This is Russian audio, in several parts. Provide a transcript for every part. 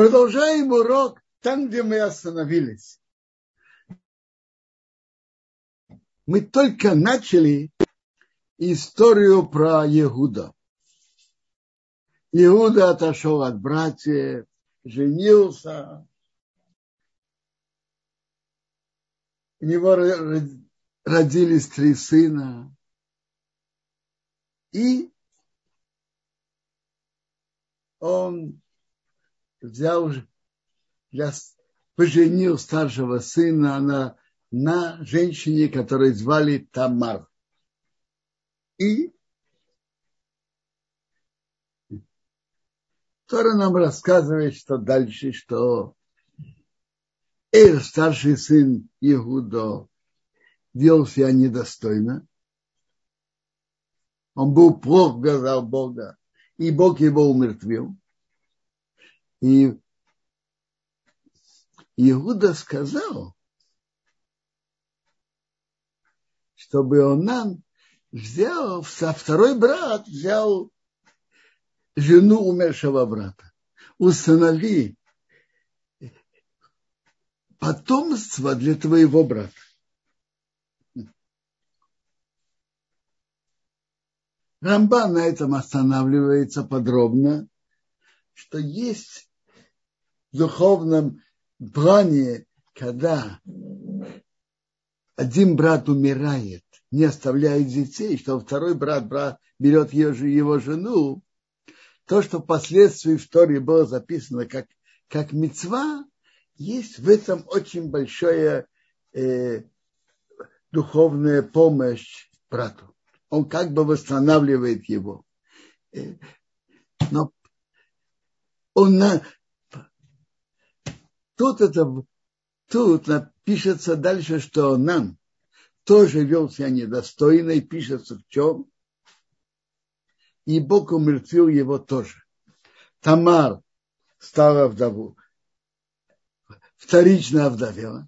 Продолжаем урок там, где мы остановились. Мы только начали историю про Иуда. Иуда отошел от братьев, женился. У него родились три сына. И он взял, для, поженил старшего сына на, на женщине, которую звали Тамар. И Тора нам рассказывает, что дальше, что Эр, старший сын Иудо, вел себя недостойно. Он был плох в глазах Бога, и Бог его умертвил. И Иуда сказал, чтобы он нам взял, со второй брат взял жену умершего брата. Установи потомство для твоего брата. Рамбан на этом останавливается подробно, что есть духовном плане, когда один брат умирает, не оставляет детей, что второй брат, брат берет ее, его жену, то, что впоследствии в Торе было записано как, как мецва, есть в этом очень большая э, духовная помощь брату. Он как бы восстанавливает его. Э, но он на, тут это тут напишется дальше, что нам тоже вел себя недостойно, и пишется в чем? И Бог умертвил его тоже. Тамар стала вдову, вторично овдовела.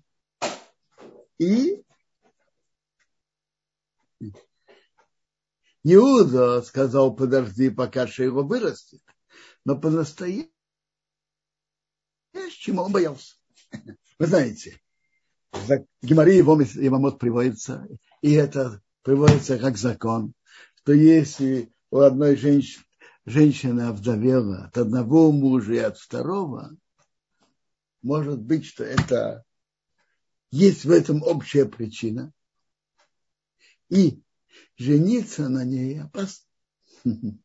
И Иуда сказал, подожди, пока его вырастет. Но по-настоящему он боялся. Вы знаете, в Гемории Ивамот приводится, и это приводится как закон, что если у одной женщины, женщина овдовела от одного мужа и от второго, может быть, что это есть в этом общая причина. И жениться на ней опасно.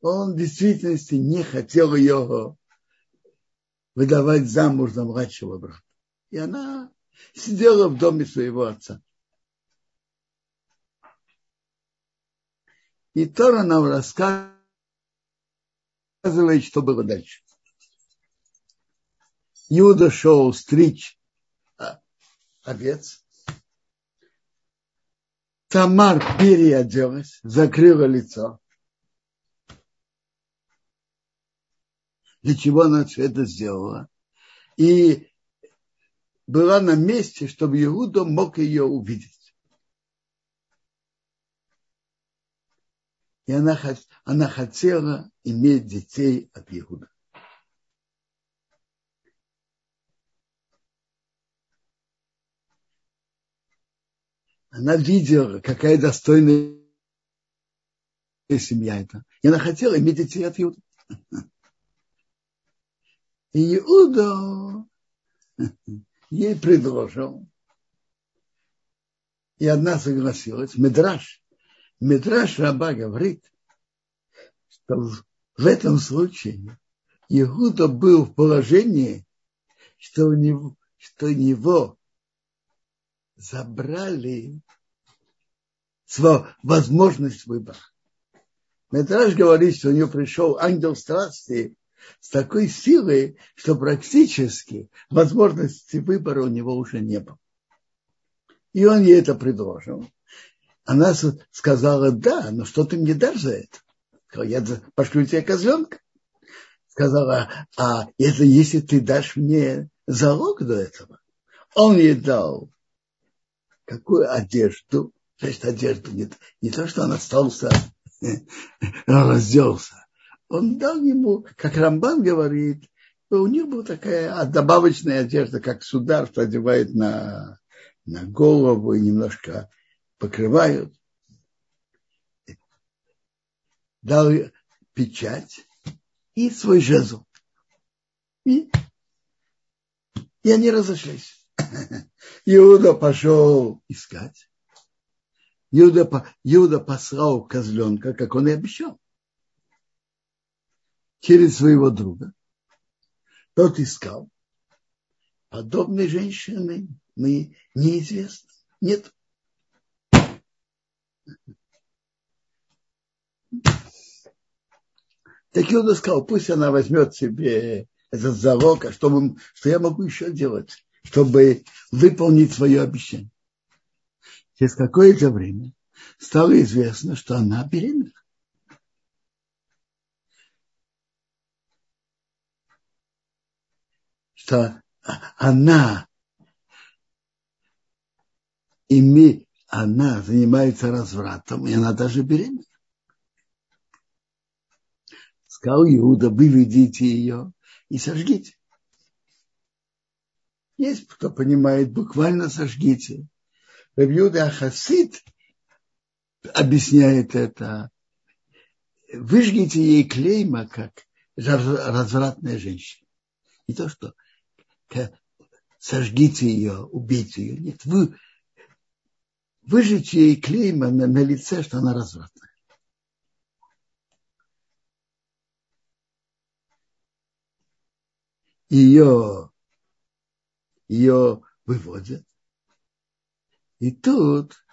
Он в действительности не хотел ее выдавать замуж за младшего брата. И она сидела в доме своего отца. И Тора нам рассказывает, что было дальше. Иуда шел стричь а, овец. Тамар переоделась, закрыла лицо. Для чего она все это сделала? И была на месте, чтобы Иуда мог ее увидеть. И она, она хотела иметь детей от Иуда. Она видела, какая достойная семья это. И она хотела иметь детей от Иуда. И Иуда ей предложил. И одна согласилась. Медраж. Медраж раба говорит, что в этом случае Иуда был в положении, что у него, что у него забрали возможность выбора. Медраж говорит, что у него пришел ангел страсти с такой силой, что практически возможности выбора у него уже не было. И он ей это предложил. Она сказала, да, но что ты мне дашь за это? Я пошлю тебе козленка. Сказала, а это если ты дашь мне залог до этого? Он ей дал какую одежду, значит, одежду не, не то, что он остался, разделся. Он дал ему, как Рамбан говорит, у них была такая добавочная одежда, как судар, что одевают на, на голову и немножко покрывают. Дал печать и свой жезл. И, и они разошлись. Иуда пошел искать. Иуда, Иуда послал козленка, как он и обещал, через своего друга. Тот искал. Подобной женщины мы неизвестны. Нет. Так Иуда сказал, пусть она возьмет себе этот залог, а что, что я могу еще делать, чтобы выполнить свое обещание. Через какое-то время стало известно, что она беременна. Что она име, она занимается развратом, и она даже беременна сказал Иуда, выведите ее и сожгите. Есть кто понимает, буквально сожгите. Рабиуда Ахасид объясняет это. Выжгите ей клейма, как развратная женщина. Не то, что сожгите ее, убейте ее. Нет, вы выжгите ей клейма на, на лице, что она развратная. ее, ее выводят. И тут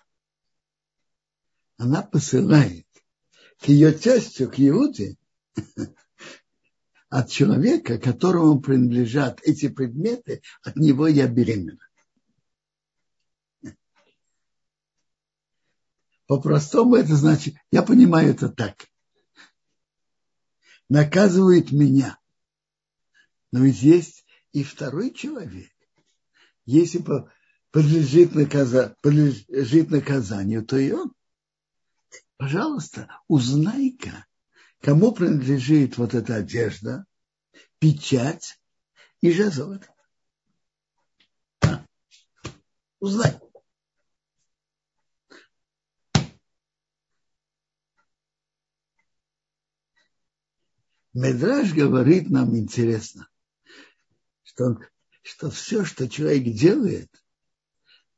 она посылает к ее тестю, к Иуде, от человека, которому принадлежат эти предметы, от него я беременна. По-простому это значит, я понимаю это так. Наказывает меня но ведь есть и второй человек. Если подлежит, наказа, подлежит наказанию, то и он. Пожалуйста, узнай-ка, кому принадлежит вот эта одежда, печать и жезл. Узнай. Медраж говорит нам интересно что, что все, что человек делает,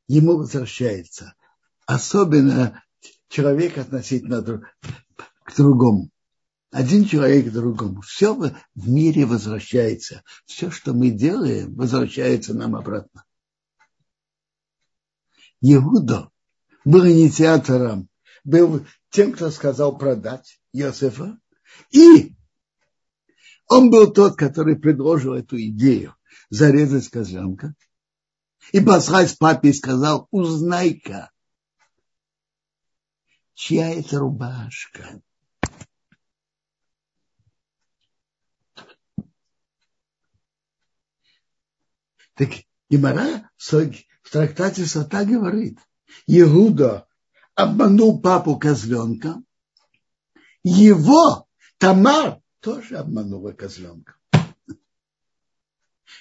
ему возвращается. Особенно человек относительно друг, к другому. Один человек другому. Все в мире возвращается. Все, что мы делаем, возвращается нам обратно. Иуда был инициатором, был тем, кто сказал продать Иосифа. И он был тот, который предложил эту идею зарезать козленка. И послать папе и сказал, узнай-ка, чья это рубашка. Так Гимара в трактате Сата говорит, Иуда обманул папу козленка, его Тамар тоже обманула козленка.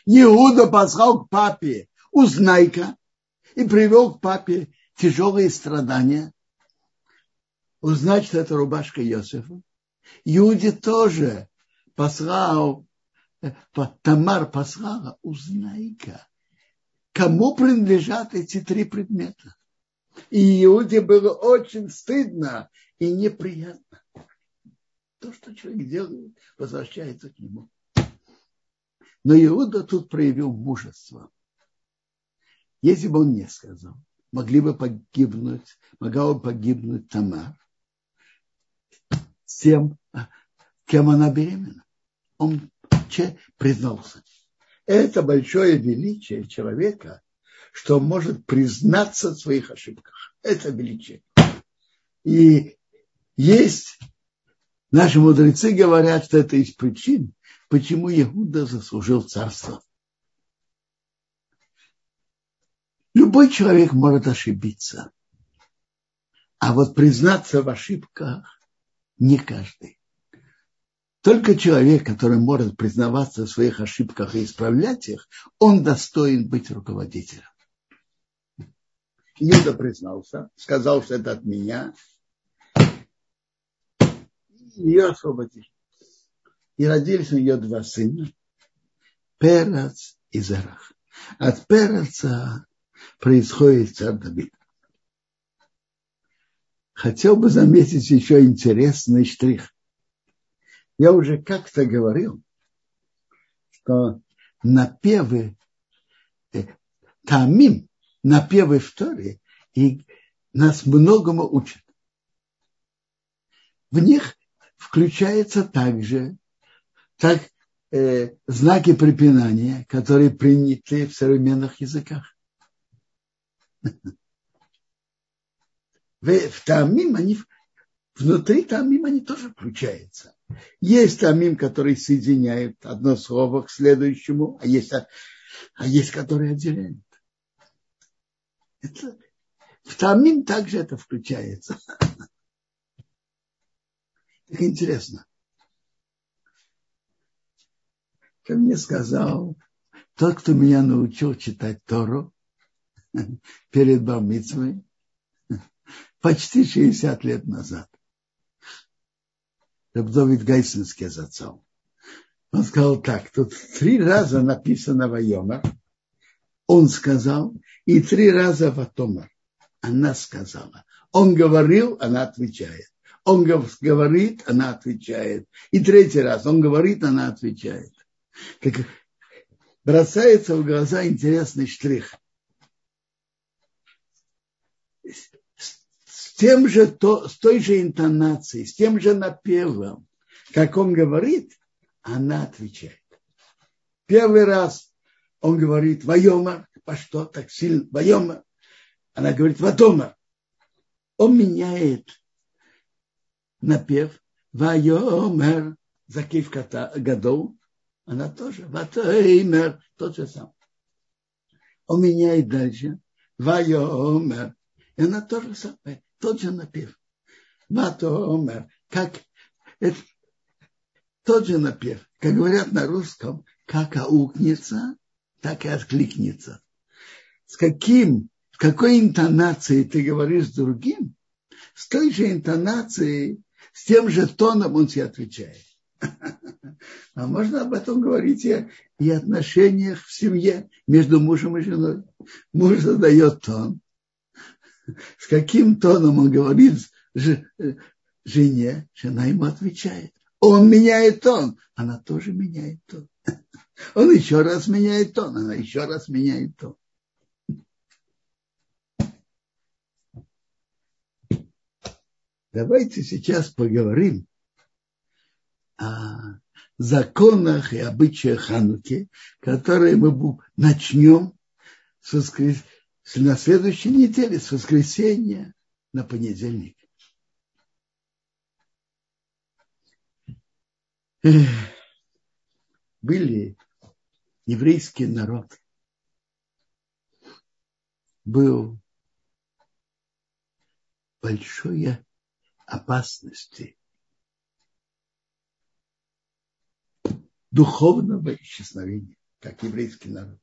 Иуда послал к папе узнайка и привел к папе тяжелые страдания. Узнать, что это рубашка Иосифа. Иуде тоже послал, Тамар послала, узнай-ка, кому принадлежат эти три предмета. И Иуде было очень стыдно и неприятно. То, что человек делает, возвращается к нему. Но Иуда тут проявил мужество. Если бы он не сказал, могли бы погибнуть, могла бы погибнуть Тамар тем, кем она беременна. Он признался. Это большое величие человека, что может признаться в своих ошибках. Это величие. И есть, наши мудрецы говорят, что это из причин, почему Иуда заслужил царство. Любой человек может ошибиться, а вот признаться в ошибках не каждый. Только человек, который может признаваться в своих ошибках и исправлять их, он достоин быть руководителем. Иуда признался, сказал, что это от меня. И ее освободили. И родились у нее два сына, Перац и Зарах. От Пераца происходит царь Давид. Хотел бы заметить еще интересный штрих. Я уже как-то говорил, что напевы, э, тамим, напевы в Торе, и нас многому учат. В них включается также так, э, знаки препинания, которые приняты в современных языках. В, в тамим они, внутри тамим они тоже включаются. Есть тамим, который соединяет одно слово к следующему, а есть, а, а есть, которые отделяют. Это, в тамим также это включается. Так интересно. Как мне сказал тот, кто меня научил читать Тору перед Бармицей, почти 60 лет назад. Давид Гайсинский зацал. Он сказал так, тут три раза написано Вайомар, он сказал, и три раза Ватомар. Она сказала. Он говорил, она отвечает. Он говорит, она отвечает. И третий раз он говорит, она отвечает. Как бросается в глаза интересный штрих. С тем же, то, с той же интонацией, с тем же напевом, как он говорит, она отвечает. Первый раз он говорит Вайома, по что так сильно Вайома. Она говорит Ватома. Он меняет напев Вайомер Закив Гадол. Она тоже Ватоймер, тот же сам. Он меняет дальше Вайомер. И она тоже самое, тот же напев. Ватомер. Как это, тот же напев. Как говорят на русском, как аукнется, так и откликнется. С каким, с какой интонацией ты говоришь с другим, с той же интонацией, с тем же тоном он тебе отвечает. А можно об этом говорить и, и отношениях в семье между мужем и женой. Муж задает тон. С каким тоном он говорит жене, жена ему отвечает. Он меняет тон, она тоже меняет тон. Он еще раз меняет тон, она еще раз меняет тон. Давайте сейчас поговорим о законах и обычаях Хануки, которые мы начнем с воскрес... на следующей неделе, с воскресенья на понедельник. Были еврейский народ был большой опасности духовного исчезновения, как еврейский народ.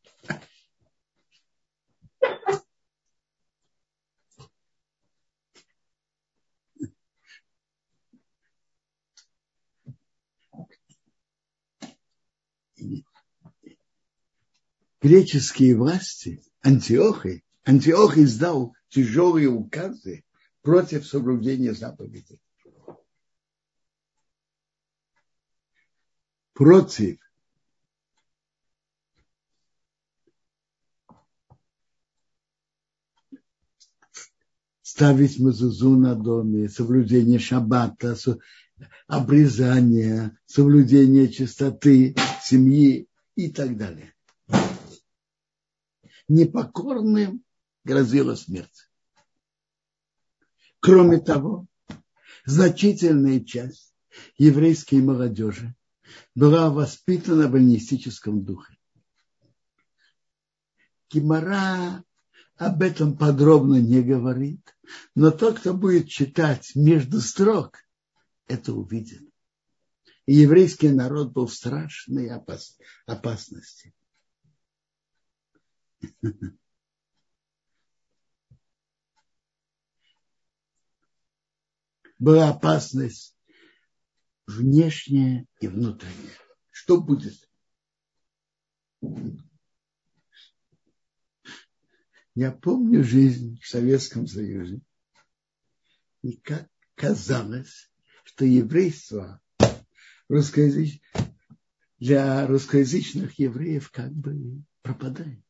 Греческие власти, Антиохи, Антиох издал тяжелые указы против соблюдения заповедей. Против ставить мазузу на доме, соблюдение шаббата, обрезание, соблюдение чистоты семьи и так далее непокорным грозила смерть. Кроме того, значительная часть еврейской молодежи была воспитана в эллинистическом духе. Кимара об этом подробно не говорит, но тот, кто будет читать между строк, это увидит. И еврейский народ был в страшной опас, опасности. Была опасность внешняя и внутренняя. Что будет? Я помню жизнь в Советском Союзе. И как казалось, что еврейство русскоязыч... для русскоязычных евреев как бы пропадает.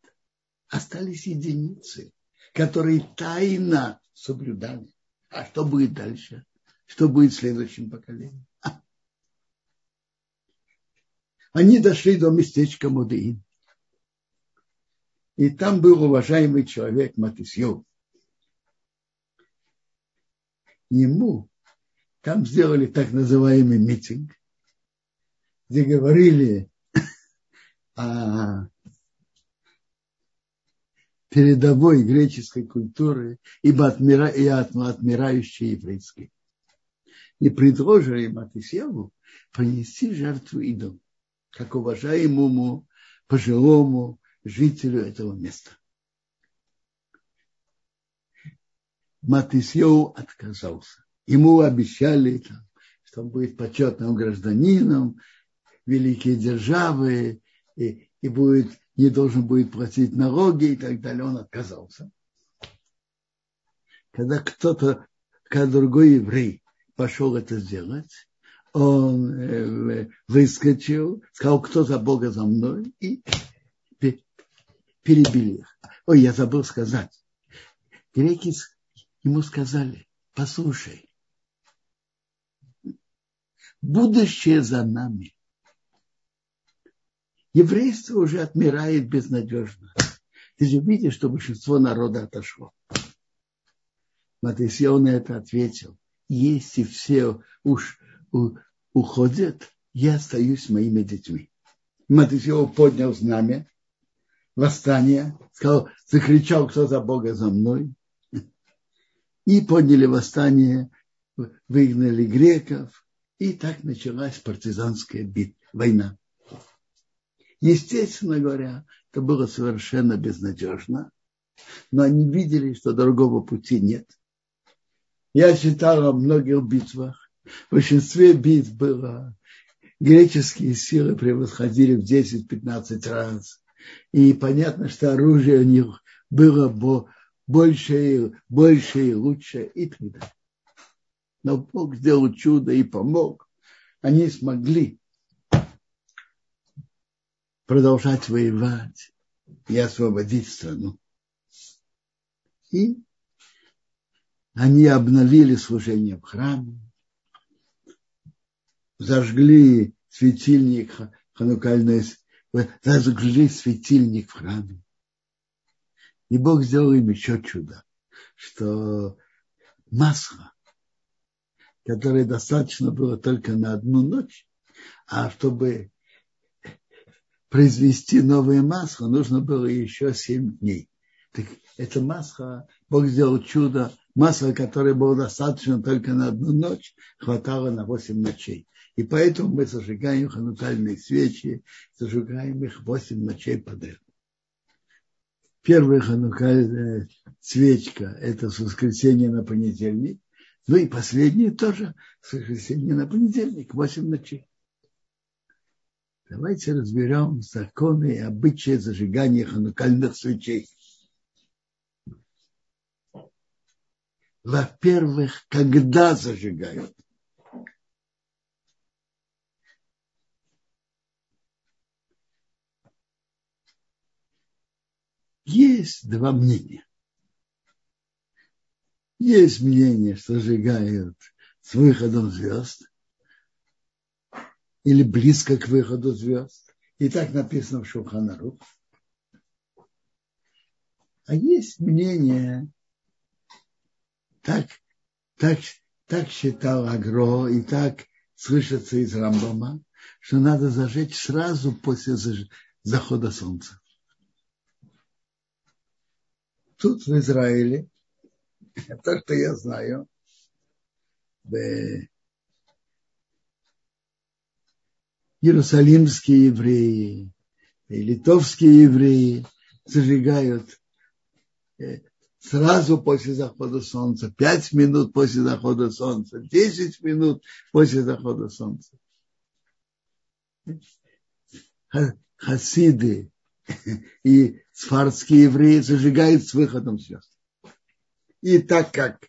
Остались единицы, которые тайно соблюдали. А что будет дальше? Что будет в следующем поколении? Они дошли до местечка Мудеин. И там был уважаемый человек Матисьев. Ему там сделали так называемый митинг, где говорили о передовой греческой культуры и отмира, и отмирающей еврейской. И предложили Матисьеву принести жертву идолу, как уважаемому пожилому жителю этого места. Матисьев отказался. Ему обещали, что он будет почетным гражданином великие державы и, и будет, не должен будет платить налоги и так далее. Он отказался. Когда кто-то, когда другой еврей пошел это сделать, он э, выскочил, сказал, кто за Бога за мной, и перебили их. Ой, я забыл сказать. Греки ему сказали, послушай, будущее за нами. Еврейство уже отмирает безнадежно. Ты же видишь, что большинство народа отошло. Матисьев на это ответил. Если все уж уходят, я остаюсь с моими детьми. Матисьев поднял знамя, восстание, сказал, закричал, кто за Бога за мной. И подняли восстание, выгнали греков, и так началась партизанская битва, война. Естественно говоря, это было совершенно безнадежно, но они видели, что другого пути нет. Я читал о многих битвах. В большинстве битв было греческие силы превосходили в 10-15 раз. И понятно, что оружие у них было больше, больше и лучше и так. Но Бог сделал чудо и помог. Они смогли продолжать воевать и освободить страну. И они обновили служение в храме, зажгли светильник ханукальной зажгли светильник в храме. И Бог сделал им еще чудо, что масло, которое достаточно было только на одну ночь, а чтобы произвести новое масло, нужно было еще семь дней. Так это масло, Бог сделал чудо, масло, которое было достаточно только на одну ночь, хватало на восемь ночей. И поэтому мы зажигаем ханукальные свечи, зажигаем их восемь ночей подряд. Первая ханукальная свечка – это с воскресенья на понедельник. Ну и последняя тоже с воскресенья на понедельник, восемь ночей. Давайте разберем законы и обычаи зажигания ханукальных свечей. Во-первых, когда зажигают – Есть два мнения. Есть мнение, что сжигают с выходом звезд или близко к выходу звезд. И так написано в Шуханарух. А есть мнение, так, так, так считал Агро и так слышится из Рамбама, что надо зажечь сразу после захода солнца. Тут в Израиле, то, что я знаю, в Иерусалимские евреи и литовские евреи зажигают э, сразу после захода солнца, пять минут после захода солнца, десять минут после захода солнца. Хасиды и сфардские евреи зажигают с выходом звезд. И так как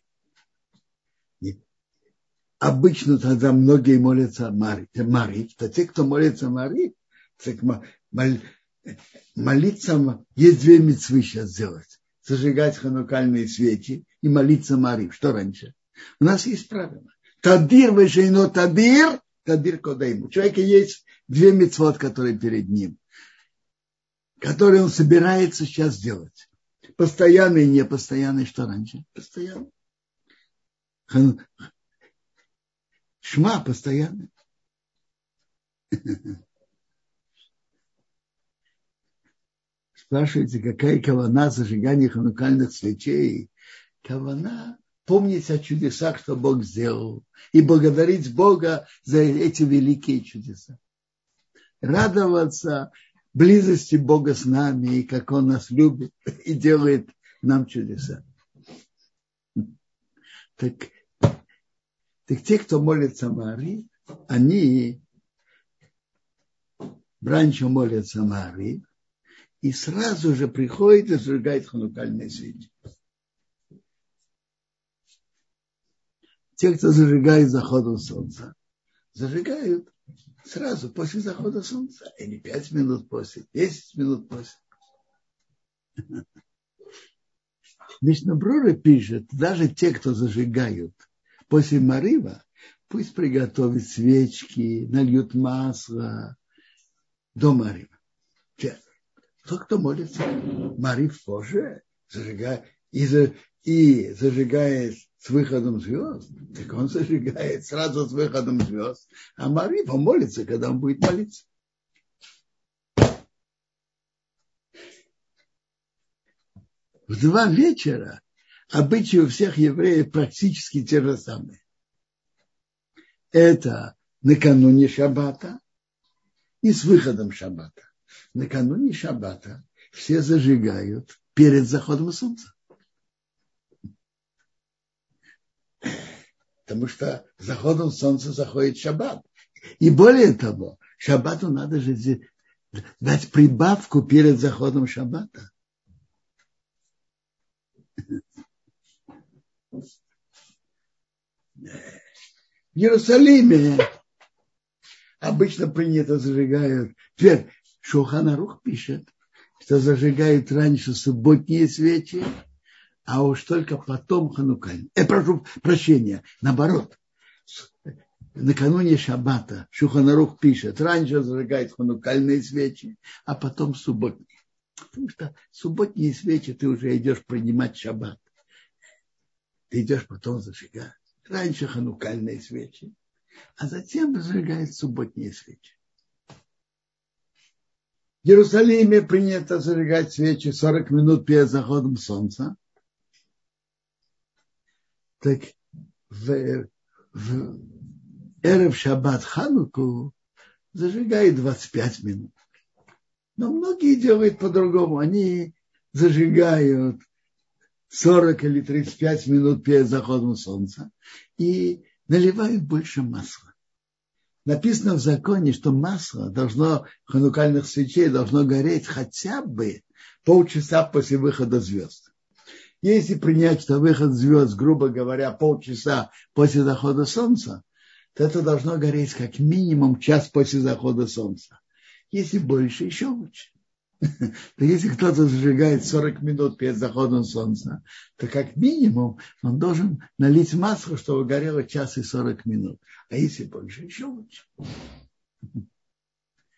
обычно тогда многие молятся Мари, Мари то те, кто молится Мари, молиться, есть две мецвы сейчас сделать. Зажигать ханукальные свечи и молиться Мари. Что раньше? У нас есть правило. Тадир вешейно тадир, тадир кодейму. У человека есть две мецвод, которые перед ним, которые он собирается сейчас сделать. Постоянный и непостоянный. Что раньше? Постоянный. Шма постоянный. Спрашиваете, какая кавана зажигания ханукальных свечей? Кавана помнить о чудесах, что Бог сделал, и благодарить Бога за эти великие чудеса. Радоваться близости Бога с нами, и как Он нас любит и делает нам чудеса. Так так те, кто молится Марии, они раньше молятся Марии, и сразу же приходит и зажигает ханукальные свечи. Те, кто зажигает заходом солнца, зажигают сразу после захода солнца, или пять минут после, десять минут после. Мишнабрура пишет, даже те, кто зажигают – после Марива пусть приготовят свечки, нальют масло до Марива. Тот, кто молится Марив позже, зажигает, и, за, и зажигает с выходом звезд, так он зажигает сразу с выходом звезд, а Марив молится, когда он будет молиться. В два вечера обычаи у всех евреев практически те же самые. Это накануне шаббата и с выходом шаббата. Накануне шаббата все зажигают перед заходом солнца. Потому что заходом солнца заходит шаббат. И более того, шаббату надо же дать прибавку перед заходом шаббата. В Иерусалиме обычно принято зажигают. Теперь Шуханарух пишет, что зажигают раньше субботние свечи, а уж только потом ханукальные. Э, прошу прощения, наоборот. Накануне шаббата Шуханарух пишет, раньше зажигают ханукальные свечи, а потом субботние. Потому что субботние свечи ты уже идешь принимать шаббат. Ты идешь потом зажигать. Раньше ханукальные свечи, а затем зажигают субботние свечи. В Иерусалиме принято зажигать свечи 40 минут перед заходом солнца. Так в, в Эрев Шаббат Хануку зажигает 25 минут. Но многие делают по-другому. Они зажигают 40 или 35 минут перед заходом солнца и наливают больше масла. Написано в законе, что масло должно, ханукальных свечей должно гореть хотя бы полчаса после выхода звезд. Если принять, что выход звезд, грубо говоря, полчаса после захода солнца, то это должно гореть как минимум час после захода солнца. Если больше, еще лучше. то если кто-то зажигает 40 минут перед заходом солнца, то как минимум он должен налить масло, чтобы горело час и 40 минут. А если больше, еще лучше.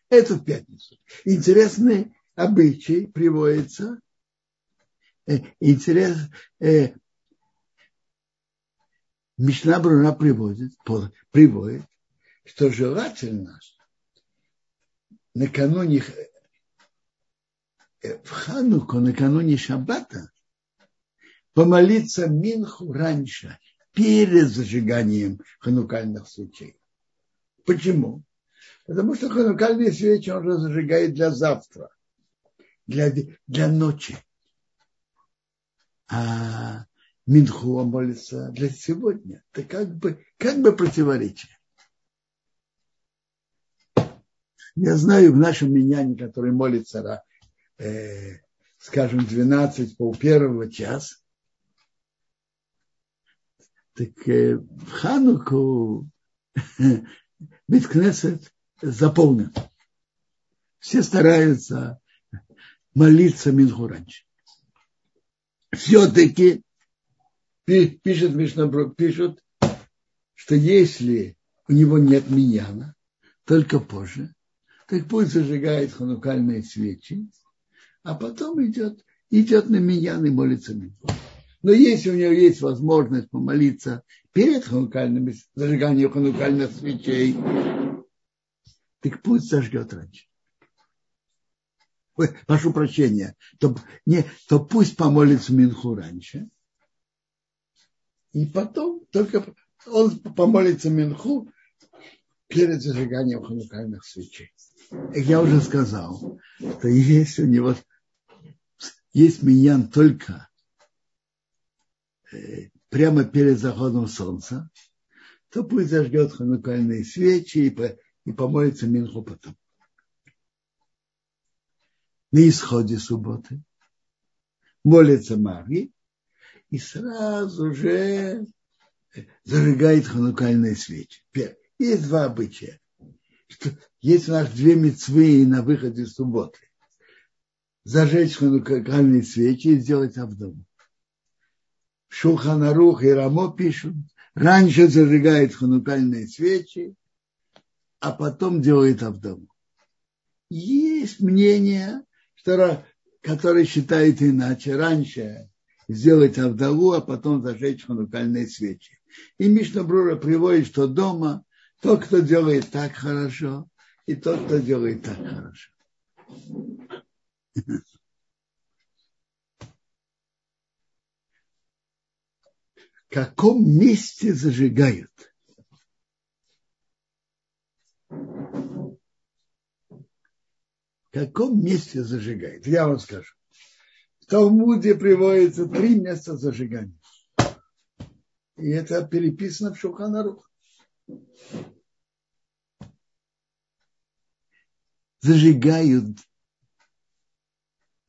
Это в пятницу. Интересный обычай приводится. Э, интерес, э, Мишна Бруна приводит, приводит, что желательно накануне в Хануку накануне Шаббата помолиться Минху раньше, перед зажиганием ханукальных свечей. Почему? Потому что ханукальные свечи он разжигает для завтра, для, для ночи. А Минху молится для сегодня. Это как бы, как бы противоречие. Я знаю в нашем миняне, который молится, э, скажем, 12 пол первого час, так э, в Хануку Биткнесет заполнен. Все стараются молиться Минху раньше. Все-таки пишет Мишнаброк, пишут, что если у него нет миньяна, только позже, так пусть зажигает ханукальные свечи, а потом идет, идет на миньян и молится Минху. Но если у него есть возможность помолиться перед ханукальным, зажиганием ханукальных свечей, так пусть зажгет раньше. Ой, прошу прощения, то, не, то пусть помолится Минху раньше, и потом только он помолится Минху перед зажиганием ханукальных свечей. Я уже сказал, что если у него есть миньян только прямо перед заходом солнца, то пусть зажгет ханукальные свечи и, по, и помолится Минху потом. На исходе субботы молится Мари и сразу же зажигает ханукальные свечи. Есть два обычая. Есть у нас две мецвы на выходе субботы. Зажечь ханукальные свечи и сделать Авдому. Шулханарух и Рамо пишут, раньше зажигает ханукальные свечи, а потом делает Авдому. Есть мнение, что, которое считает иначе. Раньше сделать Авдову, а потом зажечь ханукальные свечи. И Мишна Брура приводит, что дома тот, кто делает так хорошо, и тот, кто делает так хорошо каком месте зажигают. В каком месте зажигают? Я вам скажу. В Талмуде приводится три места зажигания. И это переписано в Шуханарух. Зажигают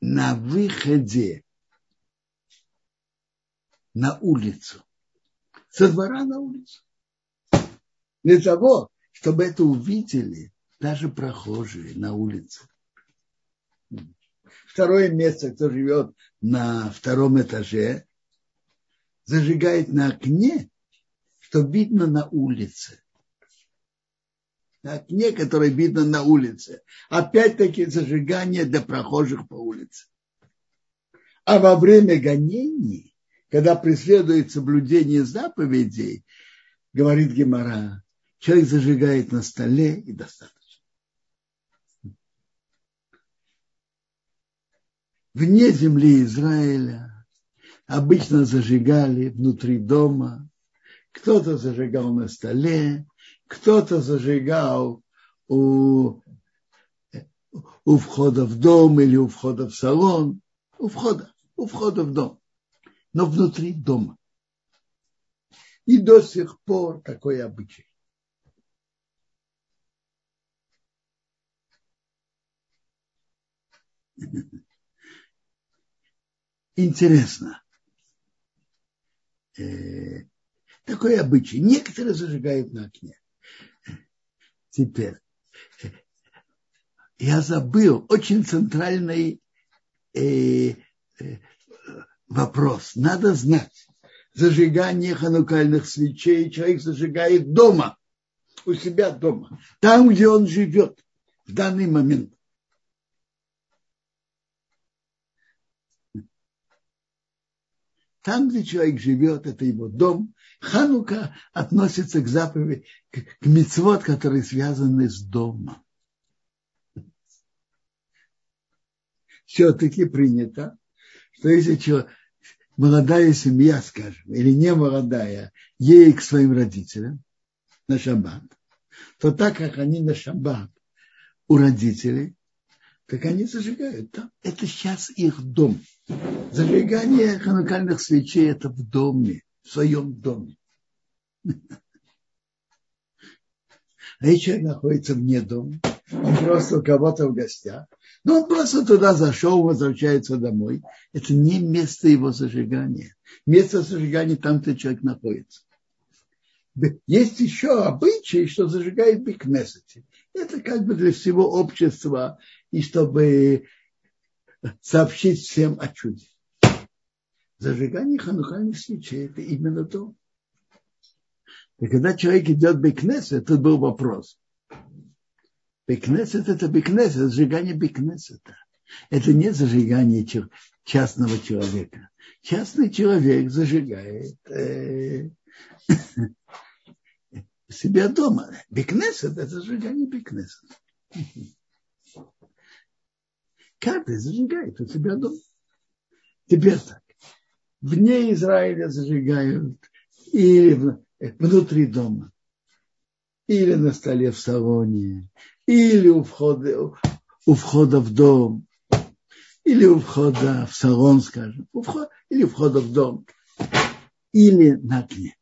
на выходе на улицу со двора на улицу. Для того, чтобы это увидели даже прохожие на улице. Второе место, кто живет на втором этаже, зажигает на окне, что видно на улице. На окне, которое видно на улице. Опять-таки зажигание для прохожих по улице. А во время гонений когда преследует соблюдение заповедей, говорит Гемора, человек зажигает на столе и достаточно. Вне земли Израиля обычно зажигали внутри дома, кто-то зажигал на столе, кто-то зажигал у, у входа в дом или у входа в салон, у входа, у входа в дом но внутри дома. И до сих пор такой обычай. Интересно. Э, такой обычай. Некоторые зажигают на окне. Теперь. Я забыл очень центральный э, э, вопрос. Надо знать, зажигание ханукальных свечей человек зажигает дома, у себя дома, там, где он живет в данный момент. Там, где человек живет, это его дом. Ханука относится к заповеди, к, к мецвод, которые связаны с домом. Все-таки принято, что если человек, молодая семья, скажем, или не молодая, едет к своим родителям на шаббат, то так как они на шаббат у родителей, так они зажигают там. Это сейчас их дом. Зажигание ханукальных свечей – это в доме, в своем доме. А если человек находится вне дома, он просто у кого-то в гостях, но он просто туда зашел, возвращается домой. Это не место его зажигания. Место зажигания там, где человек находится. Есть еще обычаи, что зажигает бикнесете. Это как бы для всего общества, и чтобы сообщить всем о чуде. Зажигание ханухальных свечей – это именно то. И когда человек идет в бикнесет, тут был вопрос. Бикнесет – это бикнесет, зажигание бикнесета. Это не зажигание частного человека. Частный человек зажигает э, себя дома. Бикнесет – это зажигание бикнесет. Каждый зажигает у себя дома. Теперь так. Вне Израиля зажигают или внутри дома, или на столе в салоне, или у входа, у входа в дом, или у входа в салон, скажем, у входа, или у входа в дом, или на окне.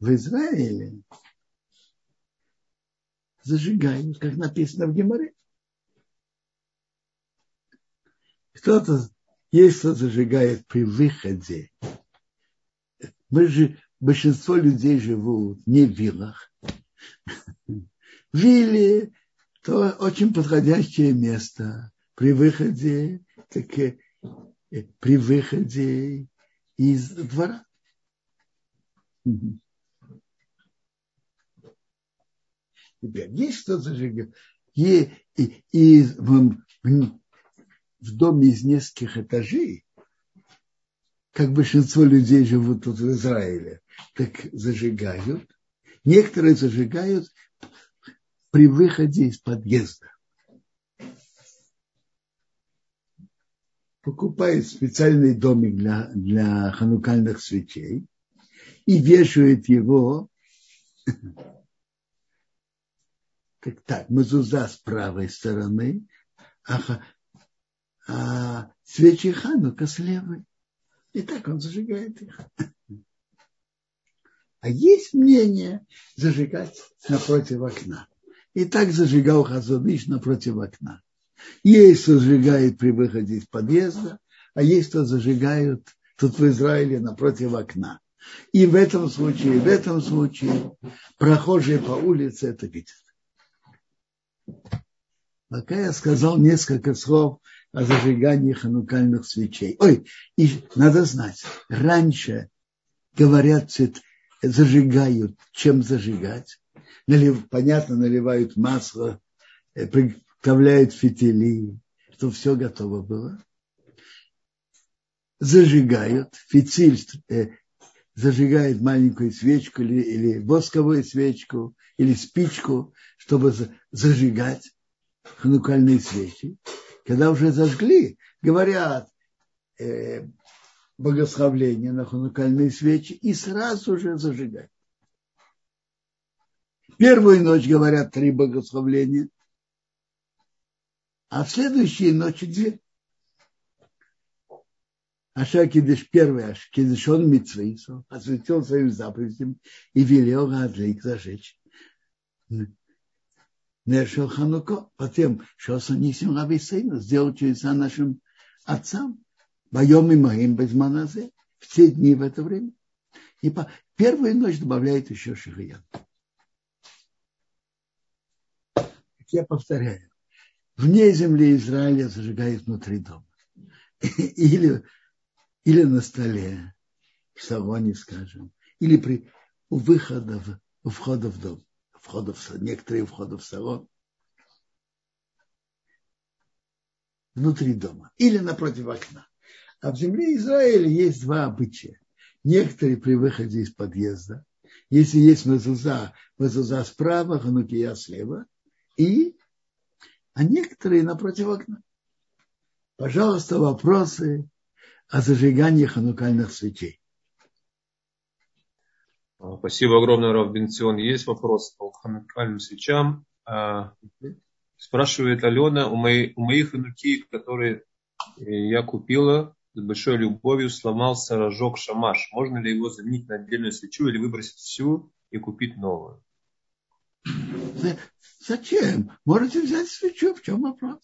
В Израиле зажигают, как написано в Геморе. Кто-то, кто зажигает при выходе. Мы же, большинство людей живут не в виллах. Вилле то очень подходящее место при выходе, как, э, при выходе из двора. Теперь есть что зажигать. И, и, и в, доме из нескольких этажей, как большинство людей живут тут в Израиле, так зажигают. Некоторые зажигают при выходе из подъезда. Покупают специальный домик для, для ханукальных свечей и вешают его как так, мезуза с правой стороны, а, а свечи Ханука с левой. И так он зажигает их. А есть мнение зажигать напротив окна. И так зажигал Хазуныш напротив окна. Есть, кто зажигает при выходе из подъезда, а есть, кто зажигают тут в Израиле напротив окна. И в этом случае, и в этом случае прохожие по улице это видят. Пока я сказал несколько слов о зажигании ханукальных свечей. Ой, и надо знать, раньше говорят, зажигают, чем зажигать налив, понятно, наливают масло, э, приготовляют фитили, чтобы все готово было. Зажигают, фитиль э, зажигает маленькую свечку или, или восковую свечку, или спичку, чтобы зажигать ханукальные свечи. Когда уже зажгли, говорят э, богословление на ханукальные свечи и сразу же зажигать. Первую ночь говорят три богословления, а в следующие ночи две. Аша Кидыш первый, Аш Кидыш он Митсвейсу, осветил своим заповедям и велел Гадлик зажечь. Нешел Хануко, потом Шоса Нисим Лависейну, сделал чудеса нашим отцам, боем и моим без маназе, в те дни в это время. И по первую ночь добавляет еще Шихиян. я повторяю, вне земли Израиля зажигает внутри дома. Или, или на столе, в салоне, скажем, или при, у выхода, у входа в дом, входа в, некоторые входы в салон, внутри дома или напротив окна. А в земле Израиля есть два обычая. Некоторые при выходе из подъезда, если есть мезуза, мезуза справа, ханукия слева, и, а некоторые напротив окна. Пожалуйста, вопросы о зажигании ханукальных свечей. А, спасибо огромное, Рав Бенцион. Есть вопрос по ханукальным свечам. А, спрашивает Алена, у, моей, у моих внуки, которые я купила с большой любовью, сломался рожок шамаш. Можно ли его заменить на отдельную свечу или выбросить всю и купить новую? Зачем? Можете взять свечу, в чем вопрос?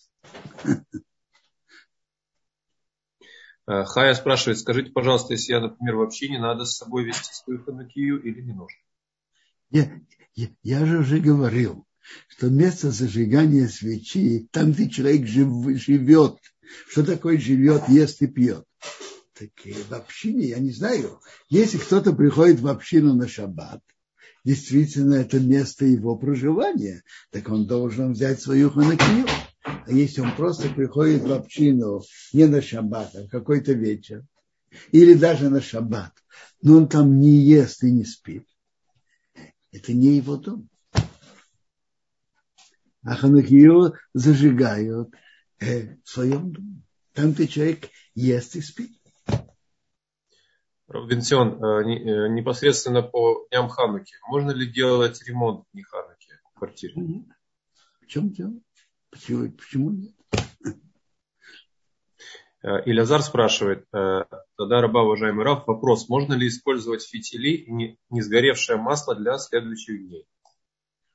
Э, Хая спрашивает, скажите, пожалуйста, если я, например, вообще не надо с собой вести свою ханукию или не нужно? Я, я, я же уже говорил, что место зажигания свечи, там, где человек жив, живет, что такое живет, ест и пьет. Так в общине, я не знаю, если кто-то приходит в общину на шаббат, действительно это место его проживания, так он должен взять свою ханакию. А если он просто приходит в общину не на шаббат, а в какой-то вечер, или даже на шаббат, но он там не ест и не спит, это не его дом. А ханакию зажигают э, в своем доме. Там, где человек ест и спит. Робинсон, э, э, непосредственно по дням Хануки, можно ли делать ремонт в дни Хануки в квартире? В чем дело? Почему, почему нет? Э, Илязар спрашивает, тогда раба, уважаемый Раф, вопрос, можно ли использовать фитили и не, не сгоревшее масло для следующих дней?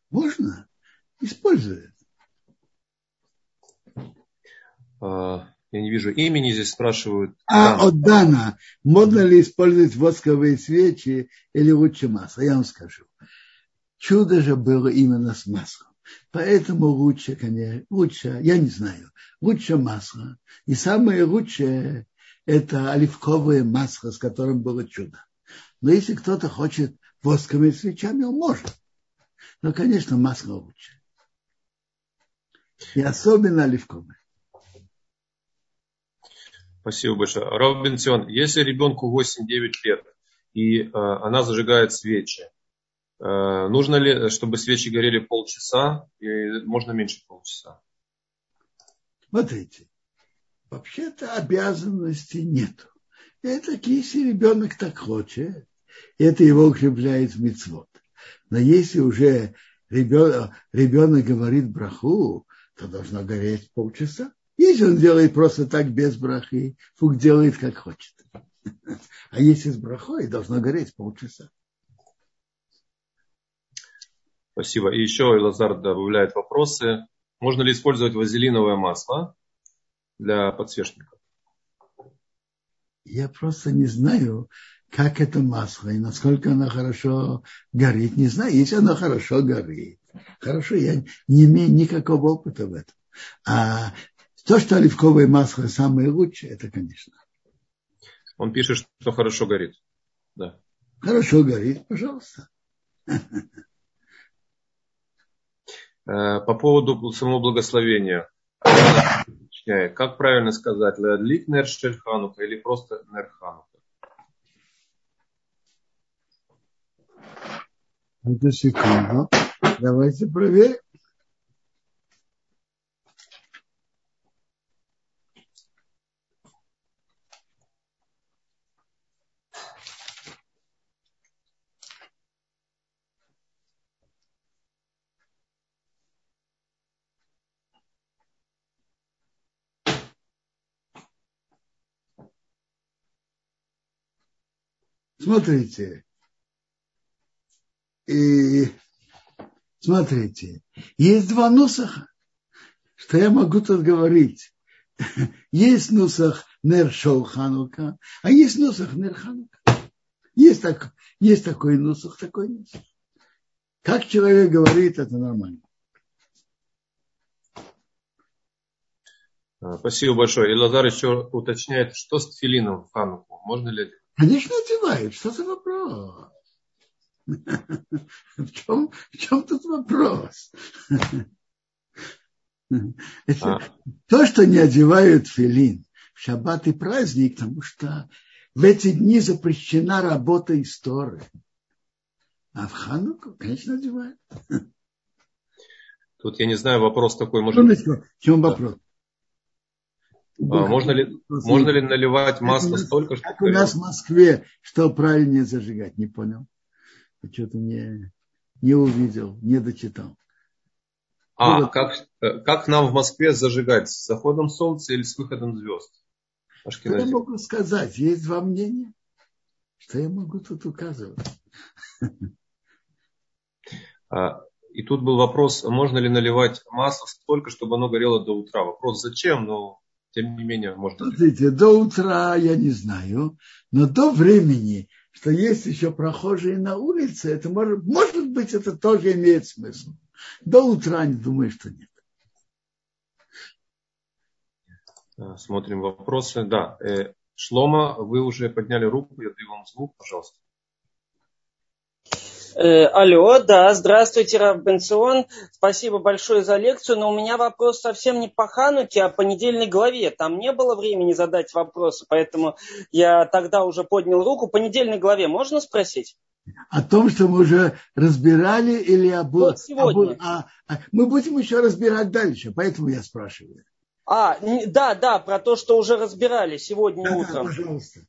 Можно, используй. Я не вижу имени, здесь спрашивают. А от Дана, можно ли использовать восковые свечи или лучше масло? Я вам скажу. Чудо же было именно с маслом. Поэтому лучше, конечно, лучше, я не знаю, лучше масло. И самое лучшее это оливковое масло, с которым было чудо. Но если кто-то хочет восковыми свечами, он может. Но, конечно, масло лучше. И особенно оливковое. Спасибо большое. Робинсон, если ребенку 8-9 лет, и э, она зажигает свечи, нужно ли, чтобы свечи горели полчаса, и можно меньше полчаса? Смотрите, вообще-то обязанности нету. Это если ребенок так хочет, это его укрепляет в мицвод. Но если уже ребенок, ребенок говорит браху, то должно гореть полчаса. Если он делает просто так без брахи, фук делает как хочет. А если с брахой, должно гореть полчаса. Спасибо. И еще Лазар добавляет вопросы. Можно ли использовать вазелиновое масло для подсвечника? Я просто не знаю, как это масло и насколько оно хорошо горит. Не знаю, если оно хорошо горит. Хорошо, я не имею никакого опыта в этом. А то, что оливковое масло самое лучшее, это, конечно. Он пишет, что хорошо горит. Да. Хорошо горит, пожалуйста. Э, по поводу самого благословения. Как правильно сказать? Лик нер ханука или просто нер ханука? Это секунду. Давайте проверим. Смотрите. И смотрите, есть два нусаха, что я могу тут говорить. Есть нусах Нер Ханука, а есть нусах Нер Ханука. Есть, так, есть такой нусах, такой нусах. Как человек говорит, это нормально. Спасибо большое. И Лазар еще уточняет, что с тфилином в Хануку. Можно ли Конечно, одевают. Что за вопрос? В чем, в чем тут вопрос? Это, а. То, что не одевают филин в шаббат и праздник, потому что в эти дни запрещена работа истории. А в Хануку, конечно, одевают. Тут я не знаю, вопрос такой. Может... В чем вопрос? А, можно ли, можно ли наливать масло как столько, что... Как у нас в Москве, что правильнее зажигать, не понял. что-то не, не увидел, не дочитал. А, ну, как, э, как нам в Москве зажигать? С заходом солнца или с выходом звезд? Что я могу сказать? Есть два мнения. Что я могу тут указывать? А, и тут был вопрос, можно ли наливать масло столько, чтобы оно горело до утра. Вопрос, зачем, но тем не менее можно. Смотрите, до утра я не знаю, но до времени, что есть еще прохожие на улице, это может, может быть, это тоже имеет смысл. До утра не думаю, что нет. Смотрим вопросы. Да, э, Шлома, вы уже подняли руку, я даю вам звук, пожалуйста. Э, алло, да, здравствуйте, Рав Бенцион. Спасибо большое за лекцию, но у меня вопрос совсем не по Хануке, а по недельной главе. Там не было времени задать вопросы, поэтому я тогда уже поднял руку. По недельной главе можно спросить? О том, что мы уже разбирали или об... Вот сегодня. Об... А, а, мы будем еще разбирать дальше, поэтому я спрашиваю. А, да, да, про то, что уже разбирали сегодня да, утром. Да, пожалуйста.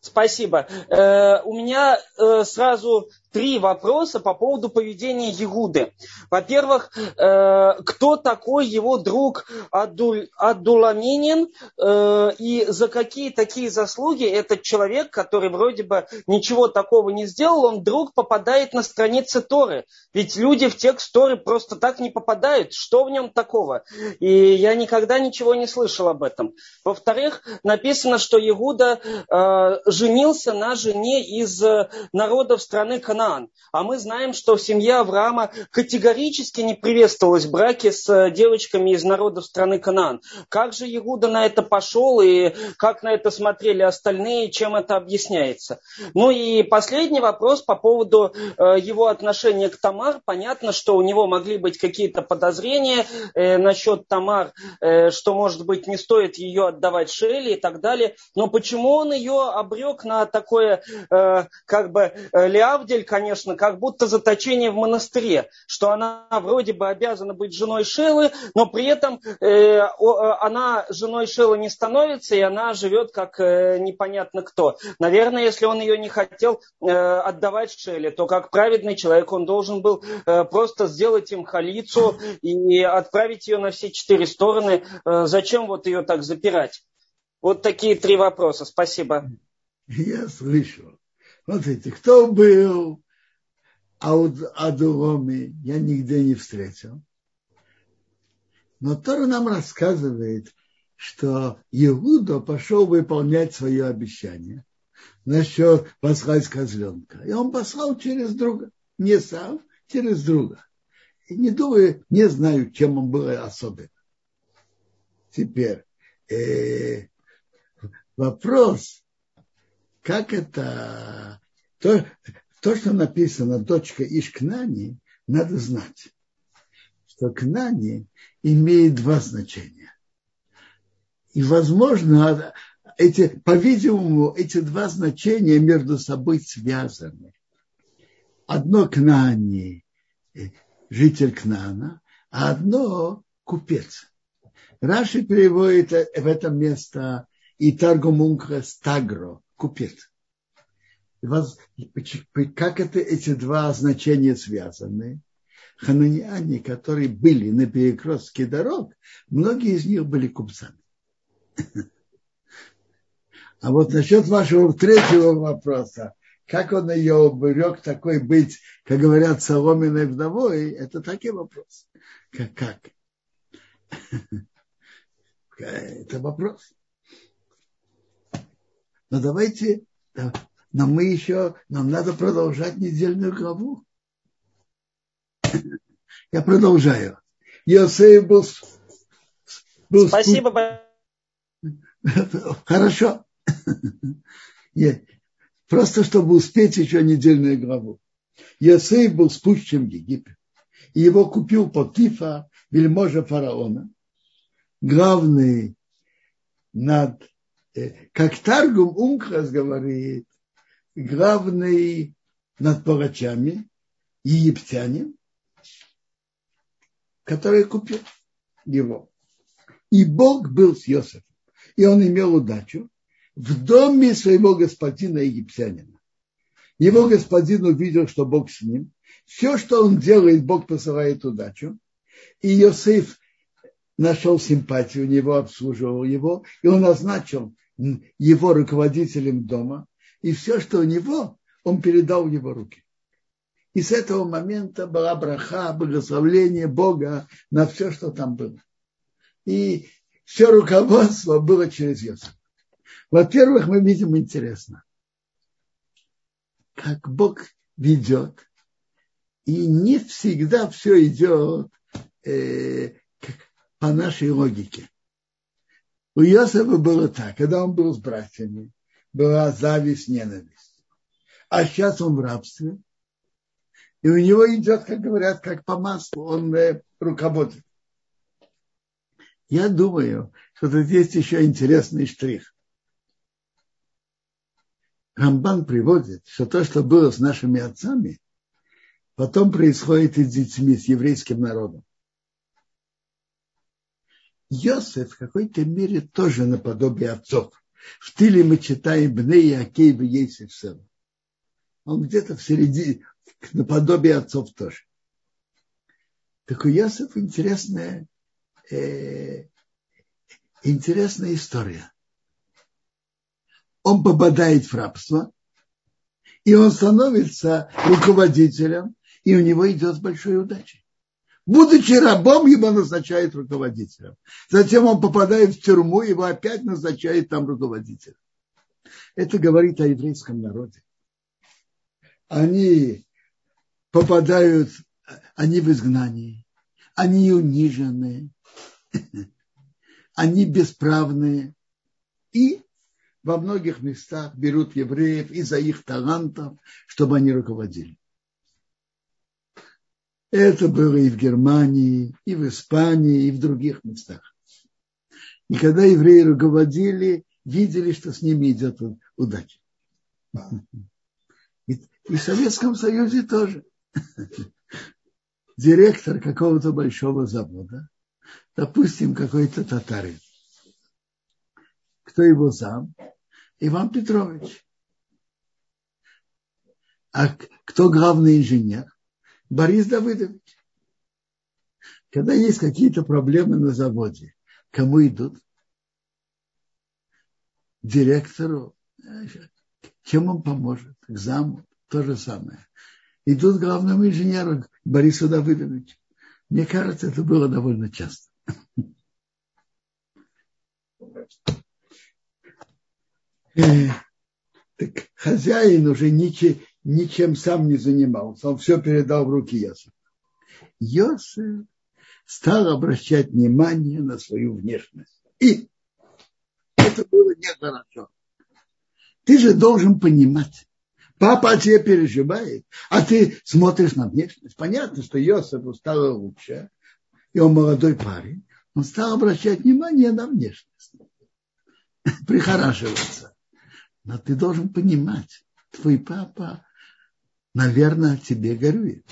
Спасибо. Э, у меня э, сразу три вопроса по поводу поведения Егуды. Во-первых, э, кто такой его друг Адуль, Адуламинин э, и за какие такие заслуги этот человек, который вроде бы ничего такого не сделал, он вдруг попадает на страницы Торы. Ведь люди в текст Торы просто так не попадают. Что в нем такого? И я никогда ничего не слышал об этом. Во-вторых, написано, что Егуда э, женился на жене из народов страны Канада Ханаан. А мы знаем, что в семье Авраама категорически не приветствовалось браки с э, девочками из народов страны Канаан. Как же Иуда на это пошел и как на это смотрели остальные, чем это объясняется? Ну и последний вопрос по поводу э, его отношения к Тамар. Понятно, что у него могли быть какие-то подозрения э, насчет Тамар, что, может быть, не стоит ее отдавать Шелли и так далее. Но почему он ее обрек на такое, как бы, Леавдель, конечно, как будто заточение в монастыре, что она вроде бы обязана быть женой Шелы, но при этом э, э, она женой Шелы не становится, и она живет как э, непонятно кто. Наверное, если он ее не хотел э, отдавать Шеле, то как праведный человек он должен был э, просто сделать им халицу и отправить ее на все четыре стороны. Э, зачем вот ее так запирать? Вот такие три вопроса. Спасибо. Я слышал. Смотрите, кто был Адуломи, я нигде не встретил. Но Тора нам рассказывает, что Иуда пошел выполнять свое обещание насчет послать козленка. И он послал через друга. Не сам, через друга. И не думаю, не знаю, чем он был особенно. Теперь э, вопрос, как это, то, то, что написано дочка Ишкнани, надо знать, что Кнани имеет два значения. И, возможно, эти, по-видимому, эти два значения между собой связаны. Одно Кнани, э, житель Кнана, а одно купец. Раши переводит в это место и Таргумунка Стагро, купец. Как это эти два значения связаны? Хананиане, которые были на перекрестке дорог, многие из них были купцами. А вот насчет вашего третьего вопроса, как он ее уберег такой быть, как говорят, соломенной вдовой, это такой вопрос. Как? как? Это вопрос. Но давайте, но мы еще, нам надо продолжать недельную главу. Я продолжаю. Иосиф был, был Спасибо. Хорошо. Просто чтобы успеть еще недельную главу. Иосиф был спущен в Египет. И его купил Потифа, вельможа фараона, главный над, э, как Таргум Ункрас говорит, главный над палачами, египтянин, который купил его. И Бог был с Иосифом. И он имел удачу в доме своего господина египтянина. Его господин увидел, что Бог с ним. Все, что он делает, Бог посылает удачу. И Иосиф нашел симпатию у него, обслуживал его, и он назначил его руководителем дома. И все, что у него, он передал в его руки. И с этого момента была браха, благословление Бога на все, что там было. И все руководство было через Йосифа. Во-первых, мы видим интересно, как Бог ведет, и не всегда все идет э, по нашей логике. У Иосифа было так, когда он был с братьями, была зависть, ненависть. А сейчас он в рабстве, и у него идет, как говорят, как по маслу, он э, руководит. Я думаю, что тут есть еще интересный штрих. Рамбан приводит, что то, что было с нашими отцами, потом происходит и с детьми, с еврейским народом. Йосеф в какой-то мере тоже наподобие отцов. В Тиле мы читаем Бней Акейва Ейсев Сем. Он где-то в середине, наподобие отцов тоже. Так у Йосефа интересная, э, интересная история. Он попадает в рабство, и он становится руководителем, и у него идет с большой удачей. Будучи рабом, его назначают руководителем. Затем он попадает в тюрьму, его опять назначают там руководителем. Это говорит о еврейском народе. Они попадают, они в изгнании, они унижены, они бесправные. И во многих местах берут евреев из-за их талантов, чтобы они руководили. Это было и в Германии, и в Испании, и в других местах. И когда евреи руководили, видели, что с ними идет удача. И, в Советском Союзе тоже. Директор какого-то большого завода, допустим, какой-то татарин. Кто его зам? Иван Петрович. А кто главный инженер? Борис Давыдович. Когда есть какие-то проблемы на заводе, кому идут? Директору. Чем он поможет? К заму. То же самое. Идут главному инженеру Борису Давыдовичу. Мне кажется, это было довольно часто. Так хозяин уже ничем, ничем сам не занимался, он все передал в руки Йосифа. Йосиф стал обращать внимание на свою внешность. И это было нехорошо. Ты же должен понимать, папа о тебе переживает, а ты смотришь на внешность. Понятно, что Йосифу стало лучше, и он молодой парень, он стал обращать внимание на внешность, прихорашиваться. Но ты должен понимать, твой папа наверное, тебе горюет.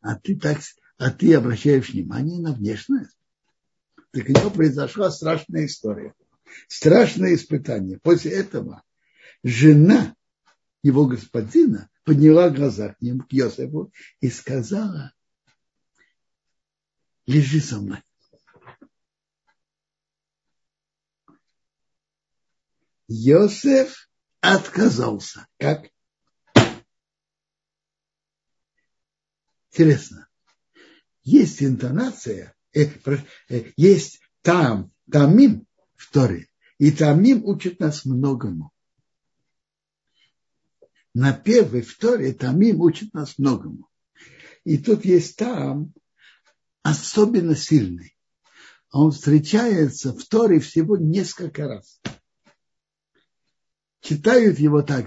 А ты так, а ты обращаешь внимание на внешность. Так у него произошла страшная история. Страшное испытание. После этого жена его господина подняла глаза к нему, к Йосифу, и сказала, лежи со мной. Йосеф отказался. Как? Интересно. Есть интонация, э, э, есть там, тамим в Торе. И тамим учит нас многому. На первой в Торе тамим учит нас многому. И тут есть там особенно сильный. Он встречается в Торе всего несколько раз. Читают его так.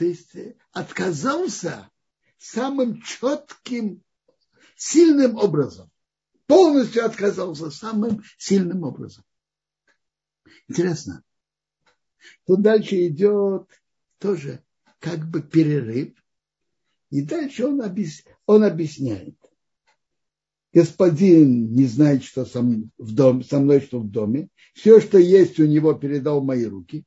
То есть э, отказался самым четким, сильным образом. Полностью отказался самым сильным образом. Интересно. Тут дальше идет тоже как бы перерыв. И дальше он, объяс... он объясняет. господин не знает, что со, в дом, со мной, что в доме. Все, что есть у него, передал мои руки.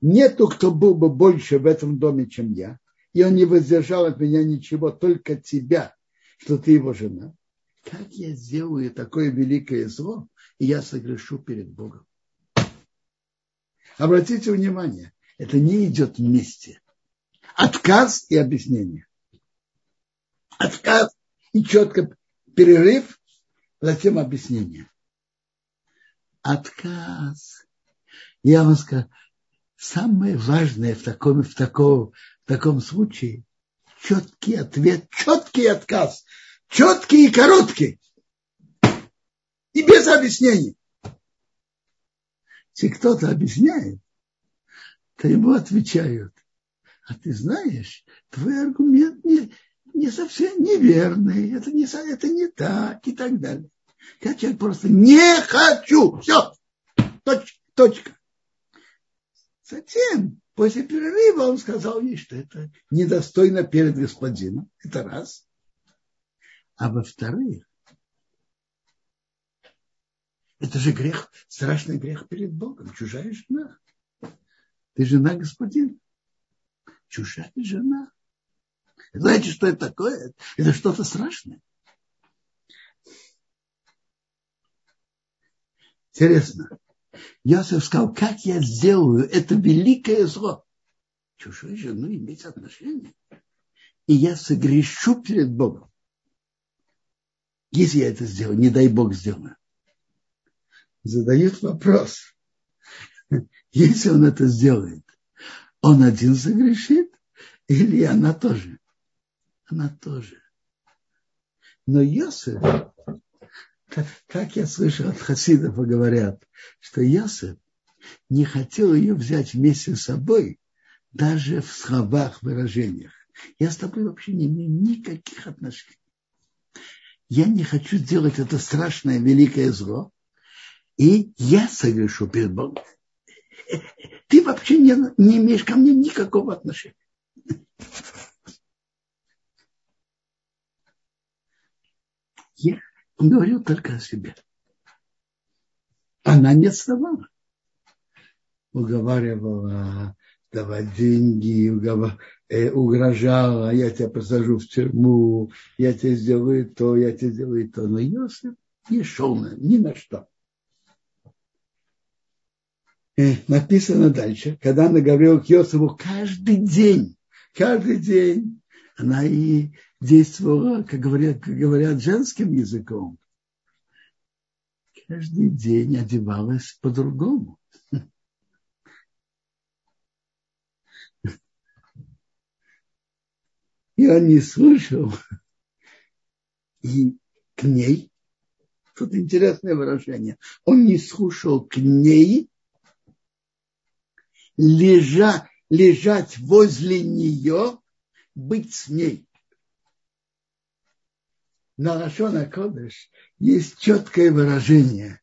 Нету, кто был бы больше в этом доме, чем я. И он не воздержал от меня ничего, только тебя, что ты его жена. Как я сделаю такое великое зло, и я согрешу перед Богом. Обратите внимание, это не идет вместе. Отказ и объяснение. Отказ и четко перерыв, затем объяснение. Отказ. Я вам скажу, самое важное в таком, в таком, в таком случае четкий ответ, четкий отказ, четкий и короткий. И без объяснений. Если кто-то объясняет, то ему отвечают. А ты знаешь, твой аргумент не, не совсем неверный, это не, это не так и так далее. Я человек просто не хочу. Все. Точка. точка. Затем, после перерыва, он сказал ей, что это недостойно перед господином. Это раз. А во-вторых, это же грех, страшный грех перед Богом. Чужая жена. Ты жена господина. Чужая жена. Знаете, что это такое? Это что-то страшное. Интересно. Йосиф сказал, как я сделаю это великое зло. Чужой жену иметь отношения. И я согрешу перед Богом. Если я это сделаю, не дай Бог сделаю. Задают вопрос. Если он это сделает, он один согрешит или она тоже? она тоже. Но Йосеф, как я слышал от хасидов, говорят, что Йосеф не хотел ее взять вместе с собой даже в словах, выражениях. Я с тобой вообще не имею никаких отношений. Я не хочу сделать это страшное, великое зло, и я согрешу перед Богом. Ты вообще не, не имеешь ко мне никакого отношения. Я, он говорил только о себе. Она не отставала. Уговаривала давать деньги, э, угрожала, я тебя посажу в тюрьму, я тебе сделаю то, я тебе сделаю то. Но Йосиф не шел на, ни на что. Э, написано дальше, когда она говорила к Йосифу каждый день, каждый день, она и действовала, как говорят, как говорят женским языком. Каждый день одевалась по-другому. Он не слышал. И к ней, тут интересное выражение, он не слушал к ней, лежа, лежать возле нее, быть с ней на Лашона Кодыш есть четкое выражение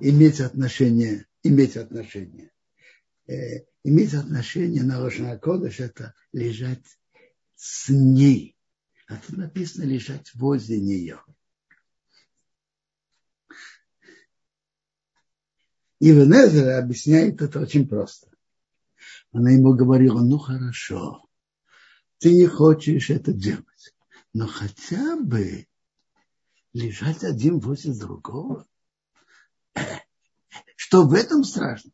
иметь отношение, иметь отношение. Э, иметь отношение на Лашона Кодыш – это лежать с ней. А тут написано лежать возле нее. И Венезер объясняет это очень просто. Она ему говорила, ну хорошо, ты не хочешь это делать, но хотя бы лежать один возле другого. Что в этом страшно?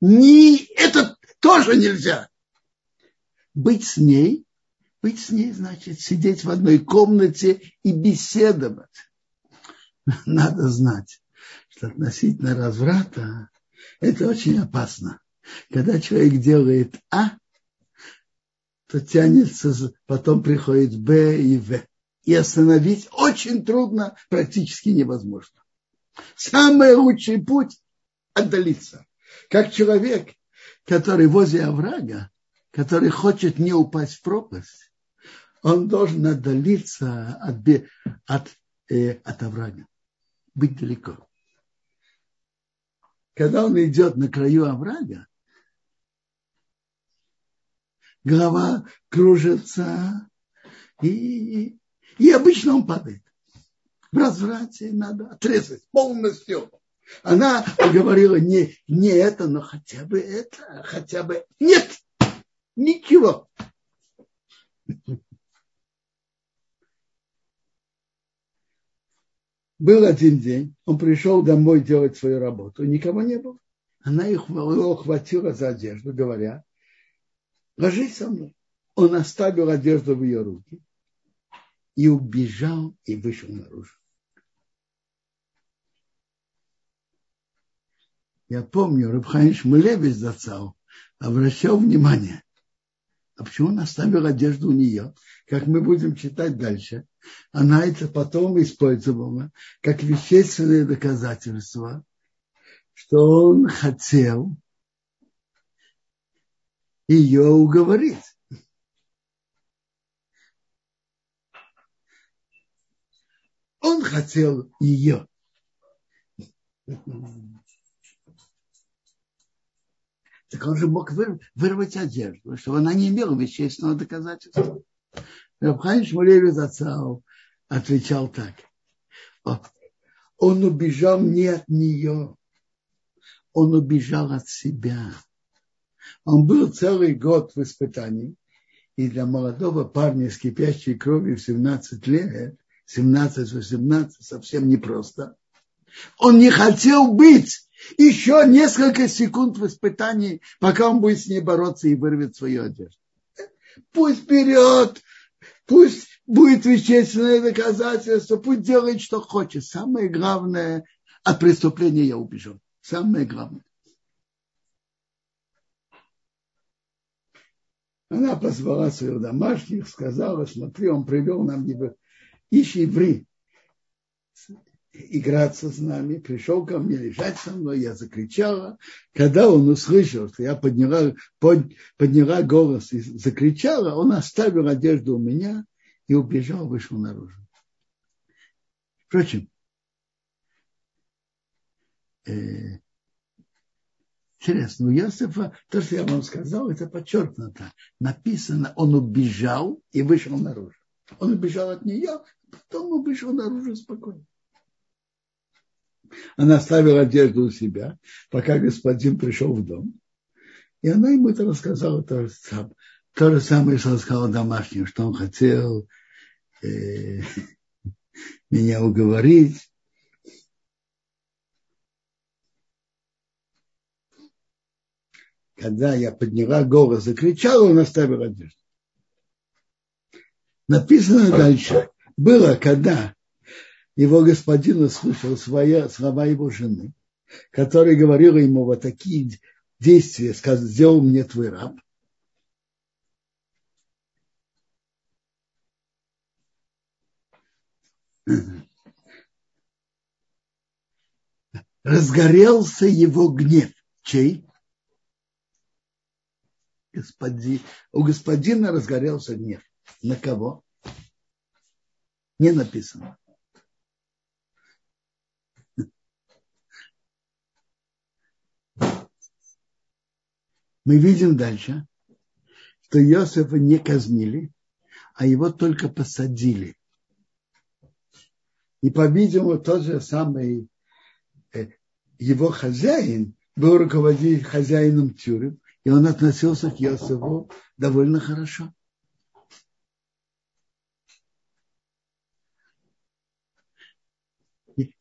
Не, это тоже нельзя. Быть с ней, быть с ней значит сидеть в одной комнате и беседовать. Надо знать, что относительно разврата это очень опасно. Когда человек делает А, то тянется, потом приходит Б и В и остановить очень трудно, практически невозможно. Самый лучший путь – отдалиться. Как человек, который возле оврага, который хочет не упасть в пропасть, он должен отдалиться от, от, э, от оврага, быть далеко. Когда он идет на краю оврага, голова кружится, и и обычно он падает. в разврате надо отрезать полностью. Она говорила не, не это, но хотя бы это, хотя бы... Нет, ничего. Был один день, он пришел домой делать свою работу, никого не было. Она его хватила за одежду, говоря, ложись со мной. Он оставил одежду в ее руки и убежал и вышел наружу. Я помню, Рабхайн Шмулевич зацал обращал внимание, а почему он оставил одежду у нее? Как мы будем читать дальше, она это потом использовала как вещественное доказательство, что он хотел ее уговорить. Он хотел ее. Так он же мог вырвать одежду, чтобы она не имела вещественного доказательства. Рабхайн Шмулевич Ацау отвечал так. Он убежал не от нее, он убежал от себя. Он был целый год в испытании, и для молодого парня с кипящей кровью в 17 лет, 17-18, совсем непросто. Он не хотел быть еще несколько секунд в испытании, пока он будет с ней бороться и вырвет свою одежду. Пусть вперед, пусть будет вещественное доказательство, пусть делает, что хочет. Самое главное, от преступления я убежал. Самое главное. Она позвала своих домашних, сказала, смотри, он привел нам ищи еврей играться с нами, пришел ко мне лежать со мной, я закричала. Когда он услышал, что я подняла, под, подняла голос и закричала, он оставил одежду у меня и убежал, вышел наружу. Впрочем, э, интересно, у Иосифа, то, что я вам сказал, это подчеркнуто. Написано, он убежал и вышел наружу. Он убежал от нее, потом вышел наружу спокойно. Она оставила одежду у себя, пока господин пришел в дом. И она ему это рассказала то же самое, то же самое что рассказала домашним, что он хотел э, меня уговорить. Когда я подняла голос, закричала, он оставил одежду. Написано дальше. Было, когда его господин услышал свои, слова его жены, которая говорила ему вот такие действия, сказал, сделал мне твой раб. Разгорелся его гнев. Чей? Господи, у господина разгорелся гнев. На кого? Не написано. мы видим дальше, что Иосифа не казнили, а его только посадили. И, по-видимому, тот же самый э, его хозяин был руководитель хозяином тюрем, и он относился к Иосифу довольно хорошо.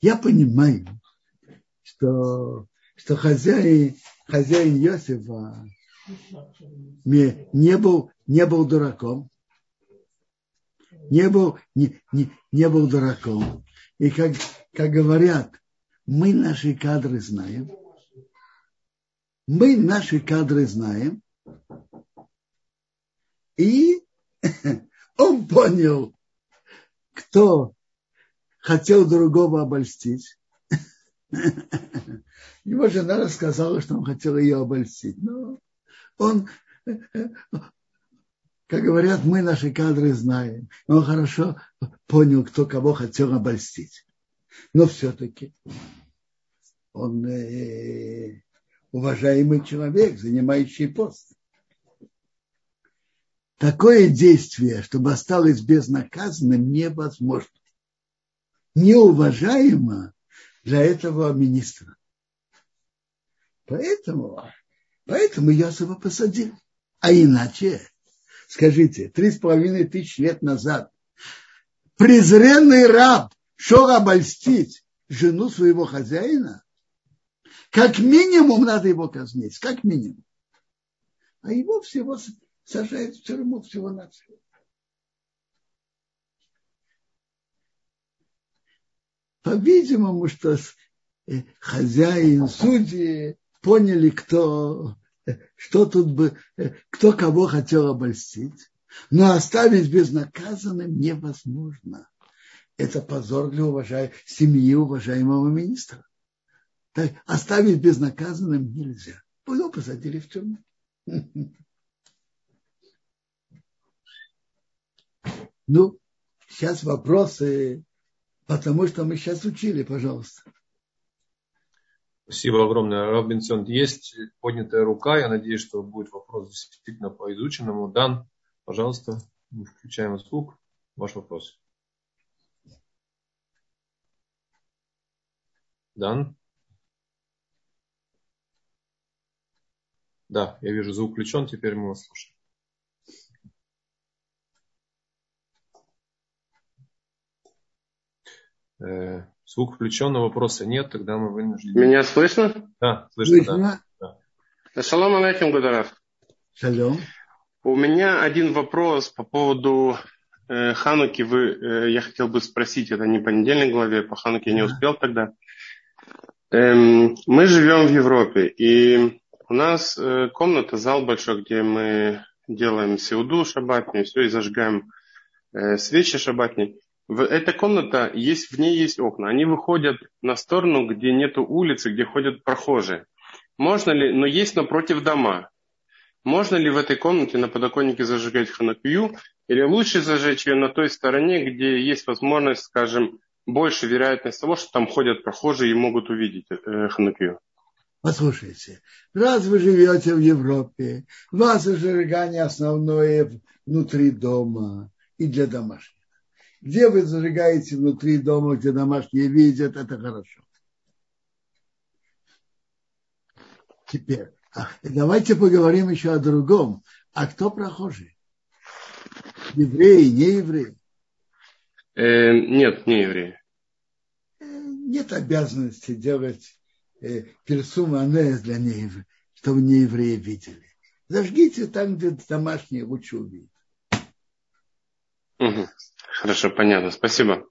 Я понимаю, что, что хозяин, хозяин Иосифа не, не, был, не был дураком. Не был, не, не, не был дураком. И как, как говорят, мы наши кадры знаем. Мы наши кадры знаем. И он понял, кто хотел другого обольстить. Его жена рассказала, что он хотел ее обольстить. Но он, как говорят, мы наши кадры знаем. Он хорошо понял, кто кого хотел обольстить. Но все-таки он э, уважаемый человек, занимающий пост. Такое действие, чтобы осталось безнаказанным, невозможно. Неуважаемо для этого министра. Поэтому, поэтому Йосифа посадили. А иначе, скажите, три с половиной тысяч лет назад презренный раб шел обольстить жену своего хозяина, как минимум надо его казнить, как минимум. А его всего сажают в тюрьму всего на всего. По-видимому, что э, хозяин, судьи поняли, кто, э, что тут бы, э, кто кого хотел обольстить. Но оставить безнаказанным невозможно. Это позор для уважай... семьи уважаемого министра. Так, оставить безнаказанным нельзя. Его посадили в тюрьму. Ну, сейчас вопросы, потому что мы сейчас учили, пожалуйста. Спасибо огромное, Робинсон. Есть поднятая рука. Я надеюсь, что будет вопрос действительно по изученному. Дан, пожалуйста, мы включаем звук. Ваш вопрос. Дан? Да, я вижу, звук включен, теперь мы вас слушаем. Э, звук включен, но вопроса нет, тогда мы вынуждены... Меня слышно? Да, слышно, слышно? да. да. Шалом алейкум, Гударов. Шалом. У меня один вопрос по поводу э, Хануки. Вы, э, я хотел бы спросить, это не по недельной главе, по Хануке я не успел тогда. Эм, мы живем в Европе, и у нас э, комната, зал большой, где мы делаем сеуду шабатню, все, и зажигаем э, свечи шабатни. В, эта комната, есть, в ней есть окна. Они выходят на сторону, где нету улицы, где ходят прохожие. Можно ли, но есть напротив дома. Можно ли в этой комнате на подоконнике зажигать ханакию, или лучше зажечь ее на той стороне, где есть возможность, скажем, больше вероятность того, что там ходят прохожие и могут увидеть э, ханукию. Послушайте, раз вы живете в Европе, у вас зажигание основное внутри дома и для домашних. Где вы зажигаете внутри дома, где домашние видят, это хорошо. Теперь, а, давайте поговорим еще о другом. А кто прохожий? Евреи, не евреи? Э, нет, не евреи. Э, нет обязанности делать э, персум анес для неевреев, чтобы неевреи видели. Зажгите там, где домашние лучше увидят. Угу. Хорошо, понятно. Спасибо.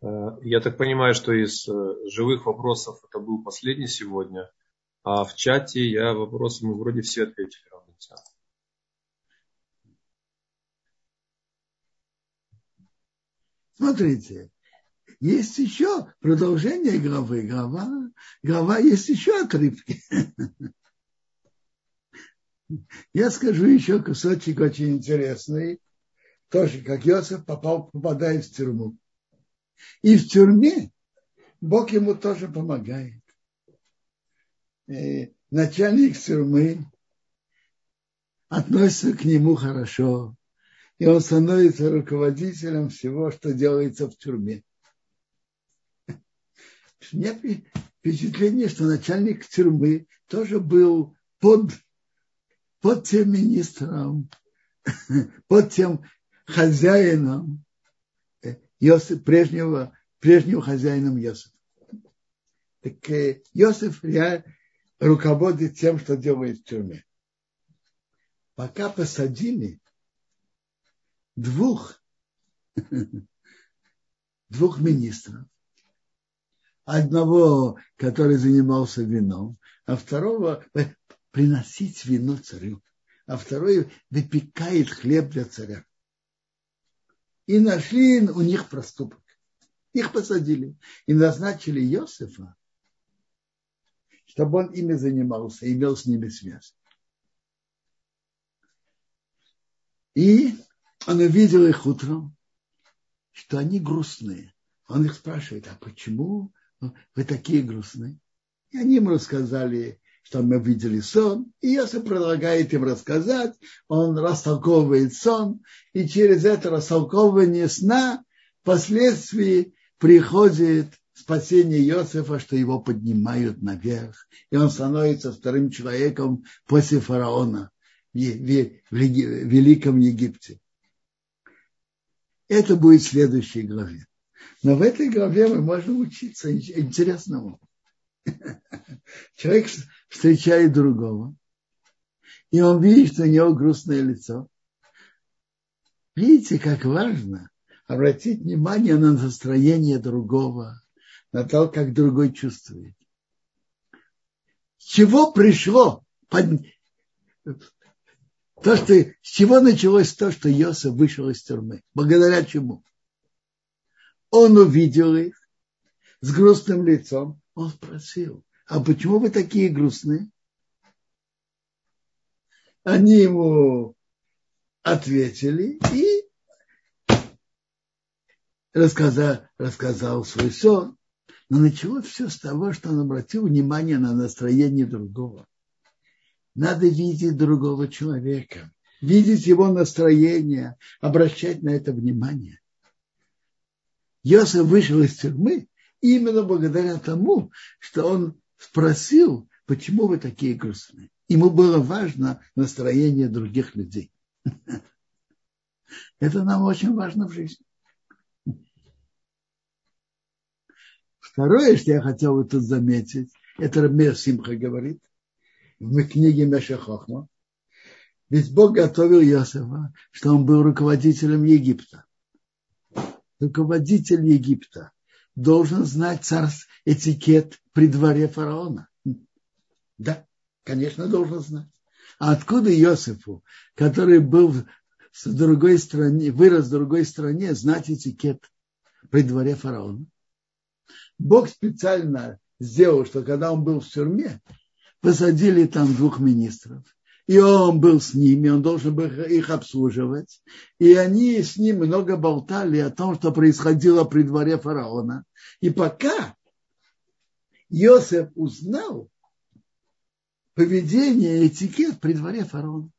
Я так понимаю, что из живых вопросов это был последний сегодня, а в чате я вопросы мы вроде все ответили. Смотрите, есть еще продолжение главы. Глава, глава есть еще отрывки. Я скажу еще кусочек очень интересный. Тоже, как Йосиф попал, попадает в тюрьму. И в тюрьме Бог ему тоже помогает. И начальник тюрьмы относится к нему хорошо и он становится руководителем всего, что делается в тюрьме. У меня впечатление, что начальник тюрьмы тоже был под, под тем министром, под тем хозяином Йосиф, прежнего, прежнего хозяином Йосифа. Так э, Йосиф реально руководит тем, что делает в тюрьме. Пока посадили, двух, двух министров. Одного, который занимался вином, а второго приносить вино царю, а второй выпекает хлеб для царя. И нашли у них проступок. Их посадили и назначили Иосифа, чтобы он ими занимался, имел с ними связь. И он увидел их утром, что они грустные. Он их спрашивает, а почему вы такие грустные? И они ему рассказали что мы видели сон, и Йосиф предлагает им рассказать, он растолковывает сон, и через это растолковывание сна впоследствии приходит спасение Иосифа, что его поднимают наверх, и он становится вторым человеком после фараона в Великом Египте. Это будет в следующей главе. Но в этой главе мы можем учиться интересному. Человек встречает другого, и он видит, что у него грустное лицо. Видите, как важно обратить внимание на настроение другого, на то, как другой чувствует. С чего пришло под... то, что... с чего началось то, что Йосиф вышел из тюрьмы? Благодаря чему? Он увидел их с грустным лицом. Он спросил, а почему вы такие грустные? Они ему ответили и рассказал, рассказал свой сон. Но началось все с того, что он обратил внимание на настроение другого. Надо видеть другого человека, видеть его настроение, обращать на это внимание. Йосиф вышел из тюрьмы именно благодаря тому, что он спросил, почему вы такие грустные. Ему было важно настроение других людей. Это нам очень важно в жизни. Второе, что я хотел бы тут заметить, это Рамир Симха говорит в книге Меша Хохма. Ведь Бог готовил Иосифа, что он был руководителем Египта. Руководитель Египта должен знать царств этикет при дворе фараона. Да, конечно, должен знать. А откуда Иосифу, который был в другой стране, вырос в другой стране, знать этикет при дворе фараона? Бог специально сделал, что когда он был в тюрьме, посадили там двух министров. И он был с ними, он должен был их обслуживать. И они с ним много болтали о том, что происходило при дворе фараона. И пока Иосиф узнал поведение, этикет при дворе фараона.